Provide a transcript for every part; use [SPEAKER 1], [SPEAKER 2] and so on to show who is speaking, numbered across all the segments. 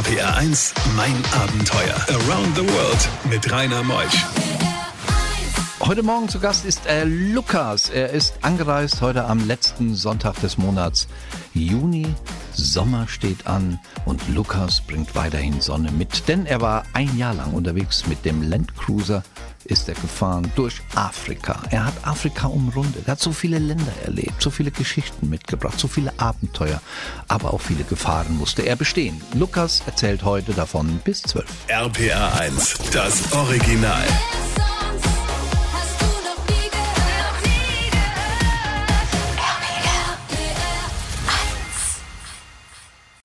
[SPEAKER 1] RPR 1, mein Abenteuer. Around the World mit Rainer Meusch.
[SPEAKER 2] Heute Morgen zu Gast ist äh, Lukas. Er ist angereist heute am letzten Sonntag des Monats Juni. Sommer steht an und Lukas bringt weiterhin Sonne mit, denn er war ein Jahr lang unterwegs mit dem Landcruiser ist er gefahren durch Afrika. Er hat Afrika umrundet, er hat so viele Länder erlebt, so viele Geschichten mitgebracht, so viele Abenteuer, aber auch viele Gefahren musste er bestehen. Lukas erzählt heute davon bis 12.
[SPEAKER 1] RPR 1, das Original.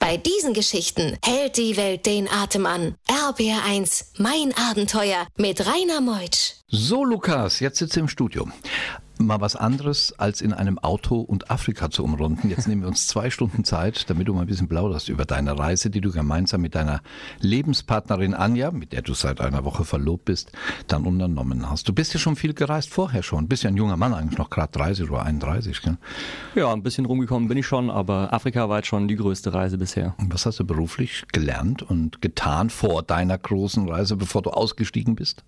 [SPEAKER 3] Bei diesen Geschichten hält die Welt den Atem an. RBR1, mein Abenteuer mit Rainer Meutsch.
[SPEAKER 2] So, Lukas, jetzt sitzt im Studio mal was anderes, als in einem Auto und Afrika zu umrunden. Jetzt nehmen wir uns zwei Stunden Zeit, damit du mal ein bisschen plauderst über deine Reise, die du gemeinsam mit deiner Lebenspartnerin Anja, mit der du seit einer Woche verlobt bist, dann unternommen hast. Du bist ja schon viel gereist vorher schon. Bist ja ein junger Mann eigentlich noch gerade 30 oder 31. Gell?
[SPEAKER 4] Ja, ein bisschen rumgekommen bin ich schon, aber Afrika war jetzt schon die größte Reise bisher.
[SPEAKER 2] Und was hast du beruflich gelernt und getan vor deiner großen Reise, bevor du ausgestiegen bist?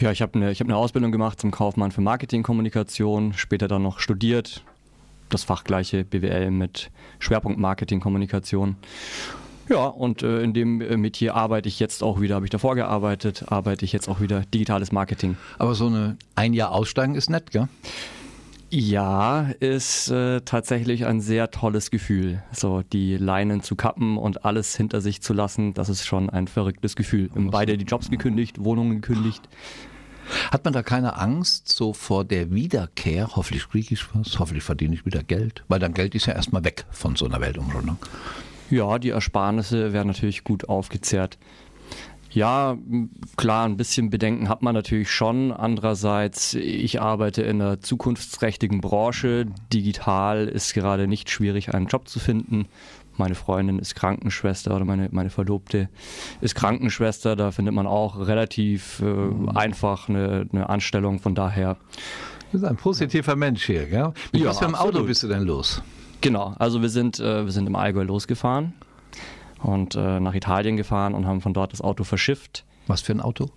[SPEAKER 4] Ja, ich habe eine, hab eine Ausbildung gemacht zum Kaufmann für Marketingkommunikation, später dann noch studiert, das fachgleiche BWL mit Schwerpunkt Marketingkommunikation. Ja, und äh, in dem äh, Metier arbeite ich jetzt auch wieder, habe ich davor gearbeitet, arbeite ich jetzt auch wieder digitales Marketing.
[SPEAKER 2] Aber so eine ein Jahr aussteigen ist nett, gell?
[SPEAKER 4] Ja, ist äh, tatsächlich ein sehr tolles Gefühl. So die Leinen zu kappen und alles hinter sich zu lassen, das ist schon ein verrücktes Gefühl. Haben beide die Jobs gekündigt, Wohnungen gekündigt,
[SPEAKER 2] hat man da keine Angst so vor der Wiederkehr? Hoffentlich kriege ich was, hoffentlich verdiene ich wieder Geld, weil dann Geld ist ja erstmal weg von so einer Weltumrundung.
[SPEAKER 4] Ja, die Ersparnisse werden natürlich gut aufgezehrt. Ja, klar, ein bisschen Bedenken hat man natürlich schon. Andererseits, ich arbeite in einer zukunftsträchtigen Branche. Digital ist gerade nicht schwierig, einen Job zu finden meine Freundin ist Krankenschwester oder meine, meine Verlobte ist Krankenschwester. Da findet man auch relativ äh, mhm. einfach eine, eine Anstellung. Von daher.
[SPEAKER 2] Du bist ein positiver Mensch hier, gell? Mit ja, was für einem Auto bist du denn los?
[SPEAKER 4] Genau, also wir sind, äh, wir sind im Allgäu losgefahren und äh, nach Italien gefahren und haben von dort das Auto verschifft.
[SPEAKER 2] Was für ein Auto?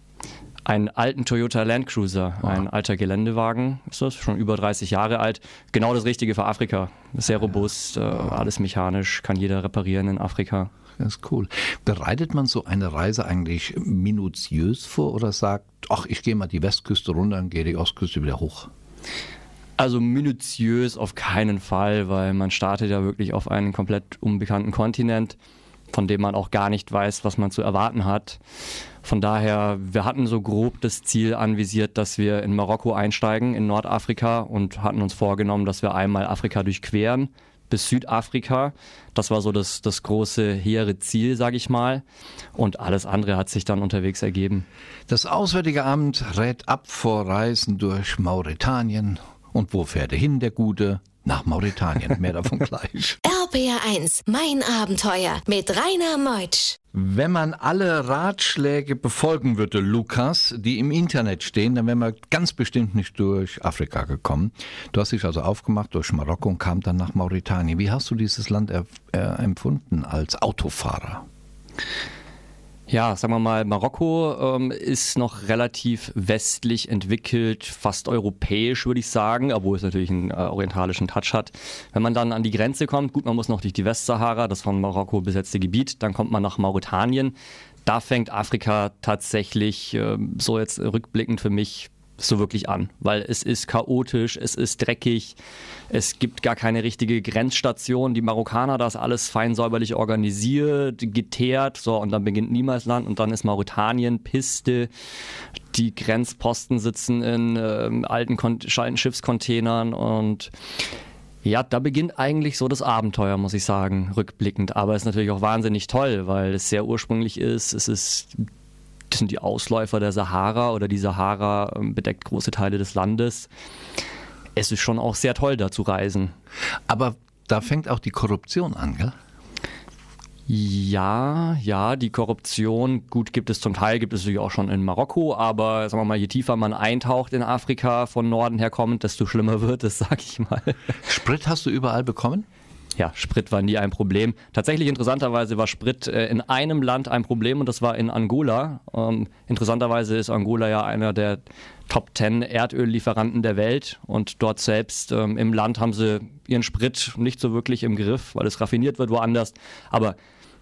[SPEAKER 4] Einen alten Toyota Land Cruiser, wow. ein alter Geländewagen, ist das, schon über 30 Jahre alt. Genau das Richtige für Afrika. Sehr robust, äh, alles mechanisch, kann jeder reparieren in Afrika.
[SPEAKER 2] Das ist cool. Bereitet man so eine Reise eigentlich minutiös vor oder sagt, ach, ich gehe mal die Westküste runter und gehe die Ostküste wieder hoch?
[SPEAKER 4] Also minutiös auf keinen Fall, weil man startet ja wirklich auf einen komplett unbekannten Kontinent von dem man auch gar nicht weiß, was man zu erwarten hat. Von daher, wir hatten so grob das Ziel anvisiert, dass wir in Marokko einsteigen, in Nordafrika und hatten uns vorgenommen, dass wir einmal Afrika durchqueren bis Südafrika. Das war so das, das große, hehre Ziel, sage ich mal. Und alles andere hat sich dann unterwegs ergeben.
[SPEAKER 2] Das Auswärtige Amt rät ab vor Reisen durch Mauretanien. Und wo fährt er hin, der Gute? Nach Mauretanien. Mehr davon gleich.
[SPEAKER 3] RPR1, mein Abenteuer mit Rainer Meutsch.
[SPEAKER 2] Wenn man alle Ratschläge befolgen würde, Lukas, die im Internet stehen, dann wären wir ganz bestimmt nicht durch Afrika gekommen. Du hast dich also aufgemacht durch Marokko und kam dann nach Mauretanien. Wie hast du dieses Land äh, empfunden als Autofahrer?
[SPEAKER 4] Ja, sagen wir mal, Marokko ähm, ist noch relativ westlich entwickelt, fast europäisch würde ich sagen, obwohl es natürlich einen äh, orientalischen Touch hat. Wenn man dann an die Grenze kommt, gut, man muss noch durch die Westsahara, das von Marokko besetzte Gebiet, dann kommt man nach Mauretanien. Da fängt Afrika tatsächlich, äh, so jetzt rückblickend für mich, so wirklich an, weil es ist chaotisch, es ist dreckig, es gibt gar keine richtige Grenzstation. Die Marokkaner das alles fein säuberlich organisiert, geteert, so und dann beginnt Niemalsland und dann ist Mauretanien Piste. Die Grenzposten sitzen in äh, alten, alten Schiffscontainern und ja, da beginnt eigentlich so das Abenteuer, muss ich sagen, rückblickend. Aber es ist natürlich auch wahnsinnig toll, weil es sehr ursprünglich ist. Es ist das sind die Ausläufer der Sahara oder die Sahara ähm, bedeckt große Teile des Landes. Es ist schon auch sehr toll, da zu reisen.
[SPEAKER 2] Aber da fängt auch die Korruption an, gell?
[SPEAKER 4] Ja, ja, die Korruption, gut, gibt es zum Teil, gibt es natürlich auch schon in Marokko, aber sagen wir mal, je tiefer man eintaucht in Afrika von Norden her kommend, desto schlimmer wird es, sag ich mal.
[SPEAKER 2] Sprit hast du überall bekommen?
[SPEAKER 4] Ja, Sprit war nie ein Problem. Tatsächlich interessanterweise war Sprit äh, in einem Land ein Problem und das war in Angola. Ähm, interessanterweise ist Angola ja einer der Top 10 Erdöllieferanten der Welt und dort selbst ähm, im Land haben sie ihren Sprit nicht so wirklich im Griff, weil es raffiniert wird woanders. Aber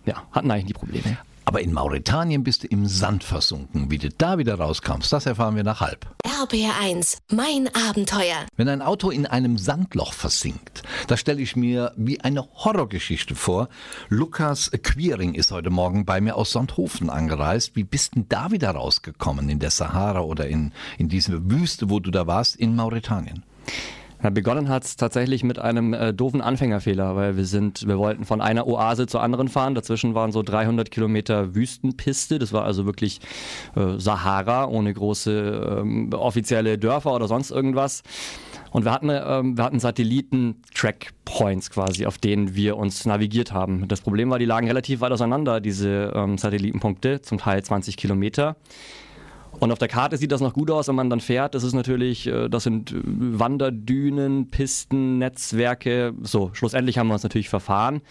[SPEAKER 4] ja, hatten eigentlich die Probleme.
[SPEAKER 2] Aber in Mauretanien bist du im Sand versunken. Wie du da wieder rauskommst, das erfahren wir nach halb.
[SPEAKER 3] RBR1, mein Abenteuer.
[SPEAKER 2] Wenn ein Auto in einem Sandloch versinkt, das stelle ich mir wie eine Horrorgeschichte vor. Lukas Quiring ist heute Morgen bei mir aus Sonthofen angereist. Wie bist denn da wieder rausgekommen? In der Sahara oder in, in diese Wüste, wo du da warst, in Mauretanien?
[SPEAKER 4] Ja, begonnen hat es tatsächlich mit einem äh, doofen Anfängerfehler, weil wir sind, wir wollten von einer Oase zur anderen fahren. Dazwischen waren so 300 Kilometer Wüstenpiste. Das war also wirklich äh, Sahara ohne große ähm, offizielle Dörfer oder sonst irgendwas. Und wir hatten, ähm, wir hatten Satelliten-Trackpoints quasi, auf denen wir uns navigiert haben. Das Problem war, die lagen relativ weit auseinander, diese ähm, Satellitenpunkte, zum Teil 20 Kilometer. Und auf der Karte sieht das noch gut aus, wenn man dann fährt. Das ist natürlich, äh, das sind äh, Wanderdünen, Pisten, Netzwerke. So, schlussendlich haben wir uns natürlich verfahren.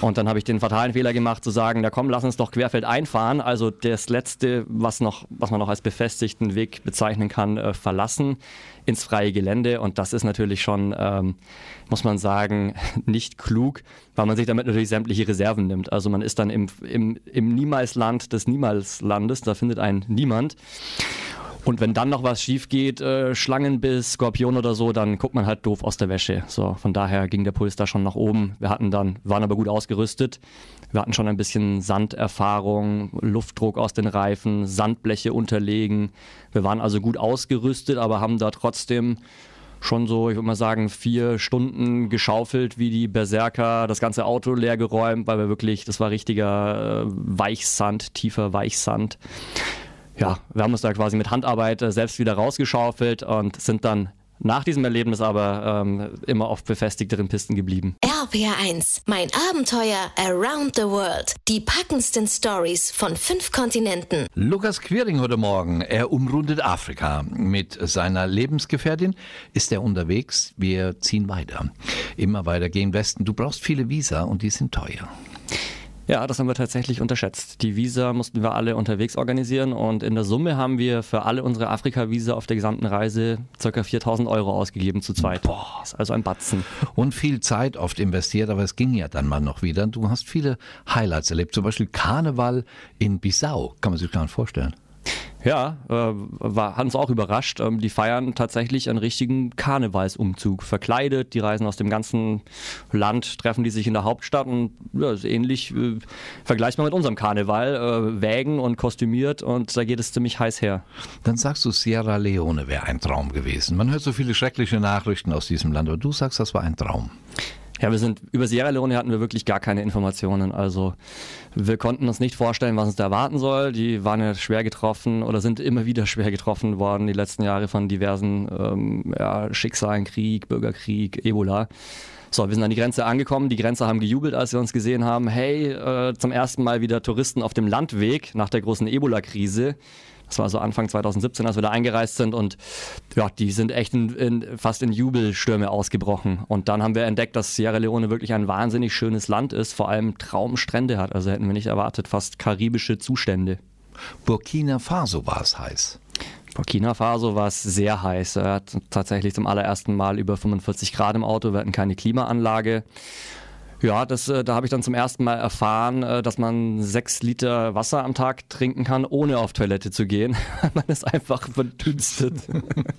[SPEAKER 4] Und dann habe ich den fatalen Fehler gemacht zu sagen, na komm, lass uns doch querfeld einfahren. Also das letzte, was noch, was man noch als befestigten Weg bezeichnen kann, äh, verlassen ins freie Gelände. Und das ist natürlich schon, ähm, muss man sagen, nicht klug, weil man sich damit natürlich sämtliche Reserven nimmt. Also man ist dann im, im, im Niemalsland des Niemalslandes, da findet ein niemand. Und wenn dann noch was schief geht, äh, Schlangenbiss, Skorpion oder so, dann guckt man halt doof aus der Wäsche. So, von daher ging der Puls da schon nach oben. Wir hatten dann, waren aber gut ausgerüstet. Wir hatten schon ein bisschen Sanderfahrung, Luftdruck aus den Reifen, Sandbleche unterlegen. Wir waren also gut ausgerüstet, aber haben da trotzdem schon so, ich würde mal sagen, vier Stunden geschaufelt wie die Berserker, das ganze Auto leer geräumt, weil wir wirklich, das war richtiger äh, Weichsand, tiefer Weichsand ja, wir haben uns da quasi mit Handarbeit äh, selbst wieder rausgeschaufelt und sind dann nach diesem Erlebnis aber ähm, immer auf befestigteren Pisten geblieben.
[SPEAKER 3] RPR1, mein Abenteuer Around the World. Die packendsten Stories von fünf Kontinenten.
[SPEAKER 2] Lukas Quiring heute Morgen. Er umrundet Afrika. Mit seiner Lebensgefährtin ist er unterwegs. Wir ziehen weiter. Immer weiter gehen Westen. Du brauchst viele Visa und die sind teuer.
[SPEAKER 4] Ja, das haben wir tatsächlich unterschätzt. Die Visa mussten wir alle unterwegs organisieren und in der Summe haben wir für alle unsere Afrika-Visa auf der gesamten Reise ca. 4000 Euro ausgegeben zu zweit. Boah, ist also ein Batzen.
[SPEAKER 2] Und viel Zeit oft investiert, aber es ging ja dann mal noch wieder. Du hast viele Highlights erlebt, zum Beispiel Karneval in Bissau. Kann man sich gar nicht vorstellen.
[SPEAKER 4] Ja, äh, war, hat uns auch überrascht. Ähm, die feiern tatsächlich einen richtigen Karnevalsumzug. Verkleidet, die reisen aus dem ganzen Land, treffen die sich in der Hauptstadt und ja, ist ähnlich äh, vergleichbar mit unserem Karneval. Äh, wägen und kostümiert und da geht es ziemlich heiß her.
[SPEAKER 2] Dann sagst du, Sierra Leone wäre ein Traum gewesen. Man hört so viele schreckliche Nachrichten aus diesem Land, aber du sagst, das war ein Traum.
[SPEAKER 4] Ja, wir sind über Sierra Leone hatten wir wirklich gar keine Informationen. Also wir konnten uns nicht vorstellen, was uns da erwarten soll. Die waren ja schwer getroffen oder sind immer wieder schwer getroffen worden die letzten Jahre von diversen ähm, ja, Schicksalen, Krieg, Bürgerkrieg, Ebola. So, wir sind an die Grenze angekommen. Die Grenzer haben gejubelt, als sie uns gesehen haben. Hey, äh, zum ersten Mal wieder Touristen auf dem Landweg nach der großen Ebola-Krise. Das war so Anfang 2017, als wir da eingereist sind und ja, die sind echt in, in, fast in Jubelstürme ausgebrochen. Und dann haben wir entdeckt, dass Sierra Leone wirklich ein wahnsinnig schönes Land ist, vor allem Traumstrände hat. Also hätten wir nicht erwartet, fast karibische Zustände.
[SPEAKER 2] Burkina Faso war es heiß.
[SPEAKER 4] Burkina Faso war es sehr heiß. Er hat tatsächlich zum allerersten Mal über 45 Grad im Auto. Wir hatten keine Klimaanlage. Ja, das, äh, da habe ich dann zum ersten Mal erfahren, äh, dass man sechs Liter Wasser am Tag trinken kann, ohne auf Toilette zu gehen. man ist einfach verdünstet.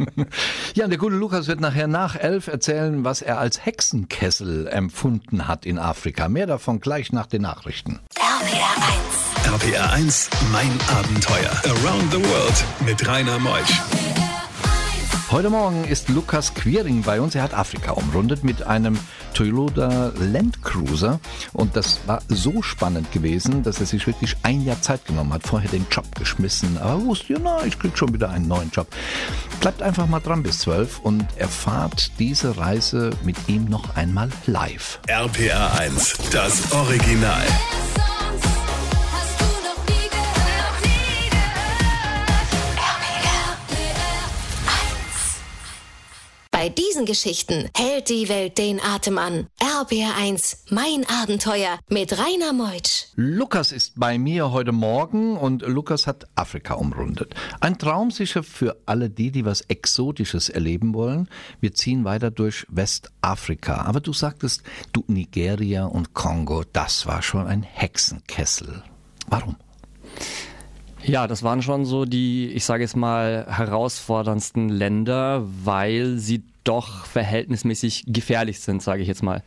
[SPEAKER 2] ja, und der gute Lukas wird nachher nach elf erzählen, was er als Hexenkessel empfunden hat in Afrika. Mehr davon gleich nach den Nachrichten.
[SPEAKER 1] RPR 1. RPR 1, mein Abenteuer. Around the World mit Rainer Meusch.
[SPEAKER 2] Heute Morgen ist Lukas Quiring bei uns. Er hat Afrika umrundet mit einem Toyota Land Cruiser. Und das war so spannend gewesen, dass er sich wirklich ein Jahr Zeit genommen hat. Vorher den Job geschmissen. Aber wusste, na, ich krieg schon wieder einen neuen Job. Bleibt einfach mal dran bis 12 und erfahrt diese Reise mit ihm noch einmal live.
[SPEAKER 1] RPR 1, das Original.
[SPEAKER 3] Bei diesen Geschichten hält die Welt den Atem an. RBR1, mein Abenteuer mit Rainer Meutsch.
[SPEAKER 2] Lukas ist bei mir heute Morgen und Lukas hat Afrika umrundet. Ein Traum sicher für alle die, die was Exotisches erleben wollen. Wir ziehen weiter durch Westafrika. Aber du sagtest, du Nigeria und Kongo, das war schon ein Hexenkessel. Warum?
[SPEAKER 4] Ja, das waren schon so die, ich sage jetzt mal, herausforderndsten Länder, weil sie doch verhältnismäßig gefährlich sind, sage ich jetzt mal.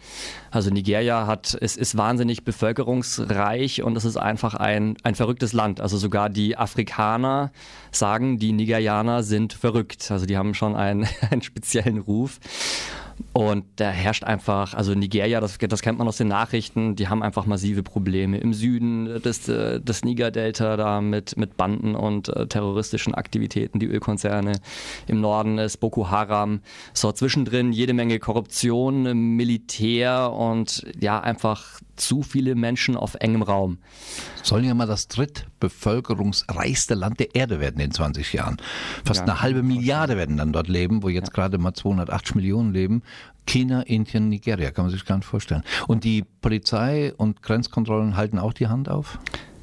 [SPEAKER 4] Also Nigeria hat, es ist wahnsinnig bevölkerungsreich und es ist einfach ein, ein verrücktes Land. Also sogar die Afrikaner sagen, die Nigerianer sind verrückt. Also die haben schon einen, einen speziellen Ruf. Und da herrscht einfach, also Nigeria, das, das kennt man aus den Nachrichten, die haben einfach massive Probleme. Im Süden des, des Niger-Delta da mit, mit Banden und äh, terroristischen Aktivitäten, die Ölkonzerne. Im Norden ist Boko Haram. So zwischendrin jede Menge Korruption, Militär und ja, einfach zu viele Menschen auf engem Raum.
[SPEAKER 2] Sollen ja mal das drittbevölkerungsreichste Land der Erde werden in 20 Jahren. Fast ja, eine halbe Milliarde werden dann dort leben, wo jetzt ja. gerade mal 280 Millionen leben. China, Indien, Nigeria, kann man sich gar nicht vorstellen. Und die Polizei und Grenzkontrollen halten auch die Hand auf?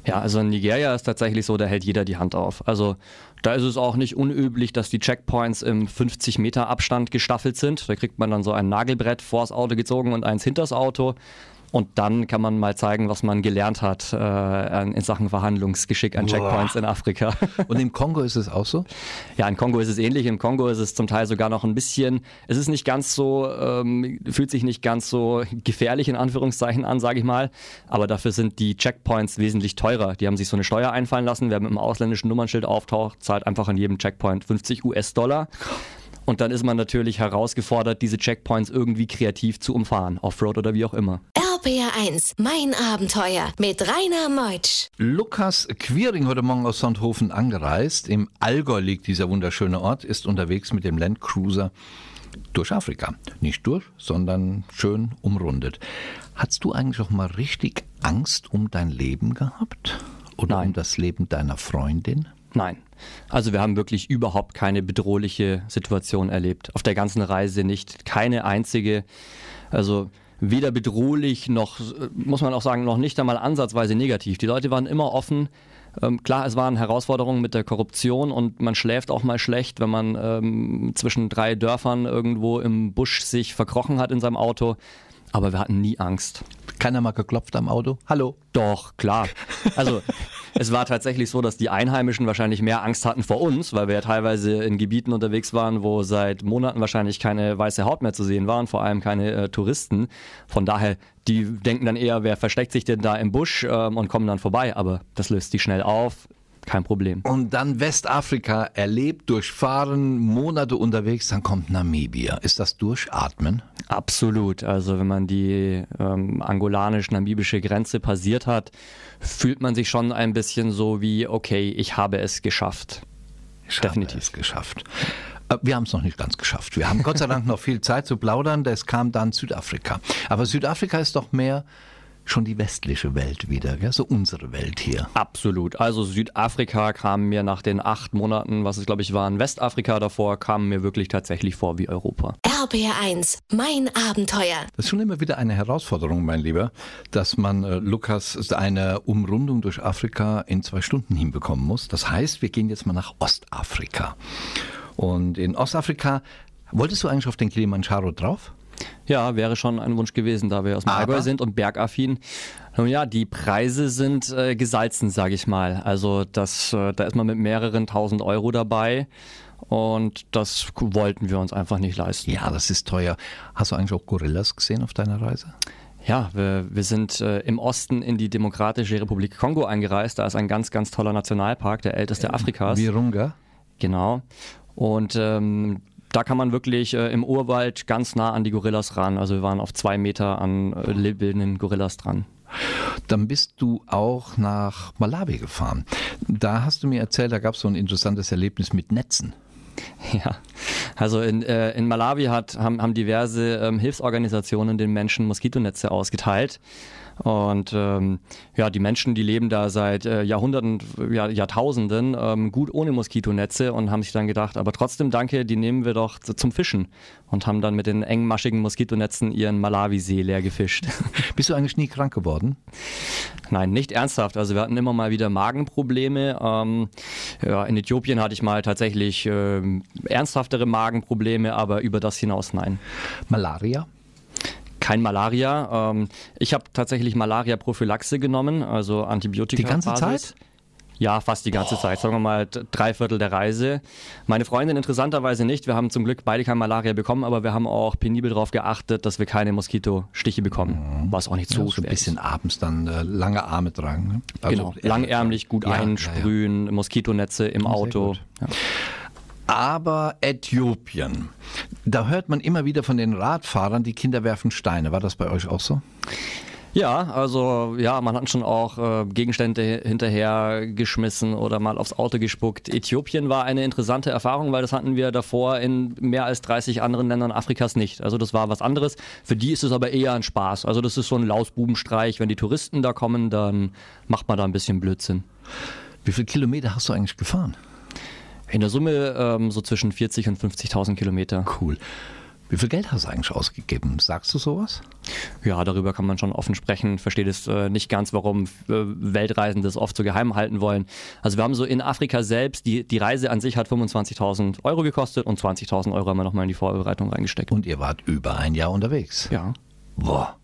[SPEAKER 4] Ja, also in Nigeria ist tatsächlich so, da hält jeder die Hand auf. Also da ist es auch nicht unüblich, dass die Checkpoints im 50 Meter Abstand gestaffelt sind. Da kriegt man dann so ein Nagelbrett vors Auto gezogen und eins hinters Auto. Und dann kann man mal zeigen, was man gelernt hat äh, in Sachen Verhandlungsgeschick an Checkpoints Boah. in Afrika.
[SPEAKER 2] Und im Kongo ist es auch so?
[SPEAKER 4] Ja, in Kongo ist es ähnlich. Im Kongo ist es zum Teil sogar noch ein bisschen, es ist nicht ganz so, ähm, fühlt sich nicht ganz so gefährlich in Anführungszeichen an, sage ich mal. Aber dafür sind die Checkpoints wesentlich teurer. Die haben sich so eine Steuer einfallen lassen. Wer mit einem ausländischen Nummernschild auftaucht, zahlt einfach an jedem Checkpoint 50 US-Dollar. Und dann ist man natürlich herausgefordert, diese Checkpoints irgendwie kreativ zu umfahren, Offroad oder wie auch immer.
[SPEAKER 3] RPR1, mein Abenteuer mit Rainer Meutsch.
[SPEAKER 2] Lukas Quiring heute Morgen aus Sonthofen angereist. Im Allgäu liegt dieser wunderschöne Ort, ist unterwegs mit dem Landcruiser durch Afrika. Nicht durch, sondern schön umrundet. Hast du eigentlich auch mal richtig Angst um dein Leben gehabt? Oder Nein. um das Leben deiner Freundin?
[SPEAKER 4] Nein. Also wir haben wirklich überhaupt keine bedrohliche Situation erlebt. Auf der ganzen Reise nicht. Keine einzige. Also weder bedrohlich noch, muss man auch sagen, noch nicht einmal ansatzweise negativ. Die Leute waren immer offen. Ähm, klar, es waren Herausforderungen mit der Korruption und man schläft auch mal schlecht, wenn man ähm, zwischen drei Dörfern irgendwo im Busch sich verkrochen hat in seinem Auto. Aber wir hatten nie Angst.
[SPEAKER 2] Keiner mal geklopft am Auto? Hallo?
[SPEAKER 4] Doch, klar. Also es war tatsächlich so, dass die Einheimischen wahrscheinlich mehr Angst hatten vor uns, weil wir ja teilweise in Gebieten unterwegs waren, wo seit Monaten wahrscheinlich keine weiße Haut mehr zu sehen war und vor allem keine äh, Touristen. Von daher, die denken dann eher, wer versteckt sich denn da im Busch ähm, und kommen dann vorbei. Aber das löst die schnell auf kein Problem.
[SPEAKER 2] Und dann Westafrika erlebt, durchfahren, Monate unterwegs, dann kommt Namibia. Ist das Durchatmen?
[SPEAKER 4] Absolut. Also wenn man die ähm, angolanisch-namibische Grenze passiert hat, fühlt man sich schon ein bisschen so wie, okay, ich habe es geschafft.
[SPEAKER 2] Ich Definitiv. habe es geschafft. Äh, wir haben es noch nicht ganz geschafft. Wir haben Gott sei Dank noch viel Zeit zu plaudern. Es kam dann Südafrika. Aber Südafrika ist doch mehr schon die westliche Welt wieder, gell? so unsere Welt hier.
[SPEAKER 4] Absolut. Also Südafrika kam mir nach den acht Monaten, was es glaube ich war, in Westafrika davor, kam mir wirklich tatsächlich vor wie Europa.
[SPEAKER 3] RBR1, mein Abenteuer.
[SPEAKER 2] Das ist schon immer wieder eine Herausforderung, mein Lieber, dass man äh, Lukas eine Umrundung durch Afrika in zwei Stunden hinbekommen muss. Das heißt, wir gehen jetzt mal nach Ostafrika. Und in Ostafrika, wolltest du eigentlich auf den Kilimanjaro drauf?
[SPEAKER 4] Ja, wäre schon ein Wunsch gewesen, da wir aus dem Allgäu sind und bergaffin. Nun ja, die Preise sind äh, gesalzen, sage ich mal. Also das, äh, da ist man mit mehreren tausend Euro dabei. Und das wollten wir uns einfach nicht leisten.
[SPEAKER 2] Ja, das ist teuer. Hast du eigentlich auch Gorillas gesehen auf deiner Reise?
[SPEAKER 4] Ja, wir, wir sind äh, im Osten in die Demokratische Republik Kongo eingereist. Da ist ein ganz, ganz toller Nationalpark, der älteste Afrikas.
[SPEAKER 2] Virunga.
[SPEAKER 4] Genau. Und ähm, da kann man wirklich äh, im Urwald ganz nah an die Gorillas ran. Also wir waren auf zwei Meter an äh, lebenden Gorillas dran.
[SPEAKER 2] Dann bist du auch nach Malawi gefahren. Da hast du mir erzählt, da gab es so ein interessantes Erlebnis mit Netzen.
[SPEAKER 4] Ja, also in, äh, in Malawi hat, haben, haben diverse ähm, Hilfsorganisationen den Menschen Moskitonetze ausgeteilt. Und ähm, ja, die Menschen, die leben da seit äh, Jahrhunderten, ja, Jahrtausenden ähm, gut ohne Moskitonetze und haben sich dann gedacht, aber trotzdem danke, die nehmen wir doch zum Fischen und haben dann mit den engmaschigen Moskitonetzen ihren Malawisee leer gefischt.
[SPEAKER 2] Bist du eigentlich nie krank geworden?
[SPEAKER 4] Nein, nicht ernsthaft. Also wir hatten immer mal wieder Magenprobleme. Ähm, ja, in Äthiopien hatte ich mal tatsächlich äh, ernsthaftere Magenprobleme, aber über das hinaus nein.
[SPEAKER 2] Malaria?
[SPEAKER 4] Kein Malaria. Ähm, ich habe tatsächlich Malaria-Prophylaxe genommen, also Antibiotika.
[SPEAKER 2] Die ganze Zeit?
[SPEAKER 4] Ja, fast die ganze oh. Zeit. Sagen wir mal drei Viertel der Reise. Meine Freundin interessanterweise nicht. Wir haben zum Glück beide kein Malaria bekommen, aber wir haben auch penibel darauf geachtet, dass wir keine Moskitostiche bekommen. Mhm. Was auch nicht so ja,
[SPEAKER 2] so ein bisschen ist. abends dann äh, lange Arme tragen. Ne?
[SPEAKER 4] Also genau, langärmlich gut ja, einsprühen, ja, Moskitonetze im Auto.
[SPEAKER 2] Aber Äthiopien, da hört man immer wieder von den Radfahrern, die Kinder werfen Steine. War das bei euch auch so?
[SPEAKER 4] Ja, also ja, man hat schon auch äh, Gegenstände hinterher geschmissen oder mal aufs Auto gespuckt. Äthiopien war eine interessante Erfahrung, weil das hatten wir davor in mehr als 30 anderen Ländern Afrikas nicht. Also das war was anderes. Für die ist es aber eher ein Spaß. Also das ist so ein Lausbubenstreich. Wenn die Touristen da kommen, dann macht man da ein bisschen Blödsinn.
[SPEAKER 2] Wie viele Kilometer hast du eigentlich gefahren?
[SPEAKER 4] In der Summe ähm, so zwischen 40 und 50.000 Kilometer.
[SPEAKER 2] Cool. Wie viel Geld hast du eigentlich ausgegeben? Sagst du sowas?
[SPEAKER 4] Ja, darüber kann man schon offen sprechen. Versteht es äh, nicht ganz, warum äh, Weltreisende es oft so geheim halten wollen. Also wir haben so in Afrika selbst, die, die Reise an sich hat 25.000 Euro gekostet und 20.000 Euro haben wir nochmal in die Vorbereitung reingesteckt.
[SPEAKER 2] Und ihr wart über ein Jahr unterwegs?
[SPEAKER 4] Ja.
[SPEAKER 2] Boah.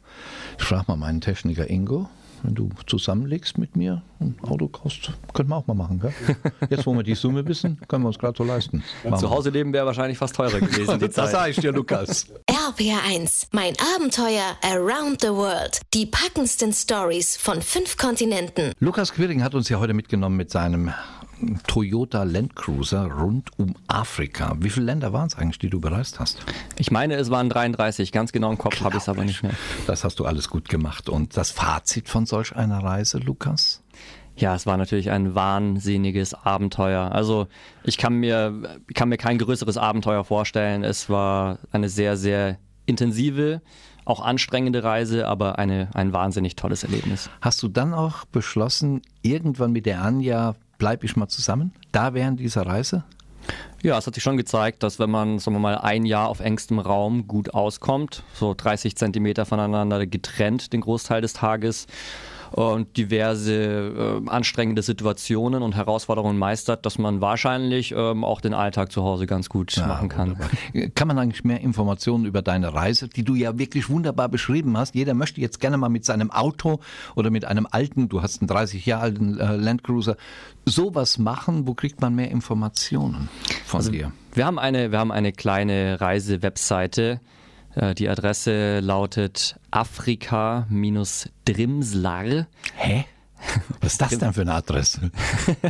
[SPEAKER 2] Ich frage mal meinen Techniker Ingo wenn du zusammenlegst mit mir ein Auto kaufst, könnten wir auch mal machen. Gell? Jetzt, wo wir die Summe wissen, können wir uns gerade so leisten.
[SPEAKER 4] Zu Hause leben wäre wahrscheinlich fast teurer gewesen. Die
[SPEAKER 2] das sage ich dir, Lukas.
[SPEAKER 3] RPR1, mein Abenteuer Around the World. Die packendsten Stories von fünf Kontinenten.
[SPEAKER 2] Lukas Quiring hat uns ja heute mitgenommen mit seinem Toyota Land Cruiser rund um Afrika. Wie viele Länder waren es eigentlich, die du bereist hast?
[SPEAKER 4] Ich meine, es waren 33. Ganz genau im Kopf habe ich es aber nicht mehr.
[SPEAKER 2] Das hast du alles gut gemacht. Und das Fazit von solch einer Reise, Lukas?
[SPEAKER 4] Ja, es war natürlich ein wahnsinniges Abenteuer. Also ich kann mir, kann mir kein größeres Abenteuer vorstellen. Es war eine sehr, sehr intensive, auch anstrengende Reise, aber eine, ein wahnsinnig tolles Erlebnis.
[SPEAKER 2] Hast du dann auch beschlossen, irgendwann mit der Anja bleibe ich mal zusammen, da während dieser Reise?
[SPEAKER 4] Ja, es hat sich schon gezeigt, dass wenn man, sagen wir mal, ein Jahr auf engstem Raum gut auskommt, so 30 Zentimeter voneinander getrennt den Großteil des Tages, und diverse äh, anstrengende Situationen und Herausforderungen meistert, dass man wahrscheinlich ähm, auch den Alltag zu Hause ganz gut ja, machen kann.
[SPEAKER 2] Wunderbar. Kann man eigentlich mehr Informationen über deine Reise, die du ja wirklich wunderbar beschrieben hast? Jeder möchte jetzt gerne mal mit seinem Auto oder mit einem alten, du hast einen 30 Jahre alten äh, Landcruiser, sowas machen. Wo kriegt man mehr Informationen von also, dir?
[SPEAKER 4] Wir haben eine, wir haben eine kleine Reise-Webseite. Äh, die Adresse lautet Afrika-Drimslar.
[SPEAKER 2] Hä? Was ist das denn für eine Adresse?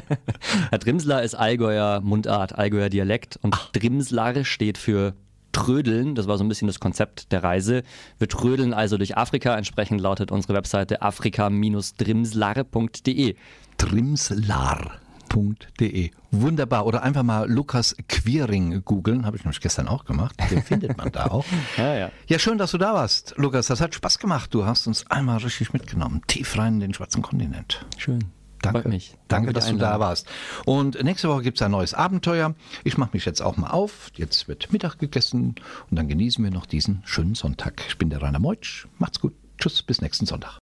[SPEAKER 4] Herr Drimslar ist Allgäuer Mundart, Allgäuer Dialekt und Ach. Drimslar steht für Trödeln. Das war so ein bisschen das Konzept der Reise. Wir trödeln also durch Afrika. Entsprechend lautet unsere Webseite afrika-drimslar.de.
[SPEAKER 2] Drimslar www.lukas.de. Wunderbar. Oder einfach mal Lukas Quiring googeln. Habe ich nämlich gestern auch gemacht. Den findet man da auch.
[SPEAKER 4] Ja, ja.
[SPEAKER 2] ja, schön, dass du da warst, Lukas. Das hat Spaß gemacht. Du hast uns einmal richtig mitgenommen. Tief rein in den schwarzen Kontinent.
[SPEAKER 4] Schön.
[SPEAKER 2] Danke, mich. Danke, Danke dass du da warst. Und nächste Woche gibt es ein neues Abenteuer. Ich mache mich jetzt auch mal auf. Jetzt wird Mittag gegessen und dann genießen wir noch diesen schönen Sonntag. Ich bin der Rainer Meutsch. Macht's gut. Tschüss, bis nächsten Sonntag.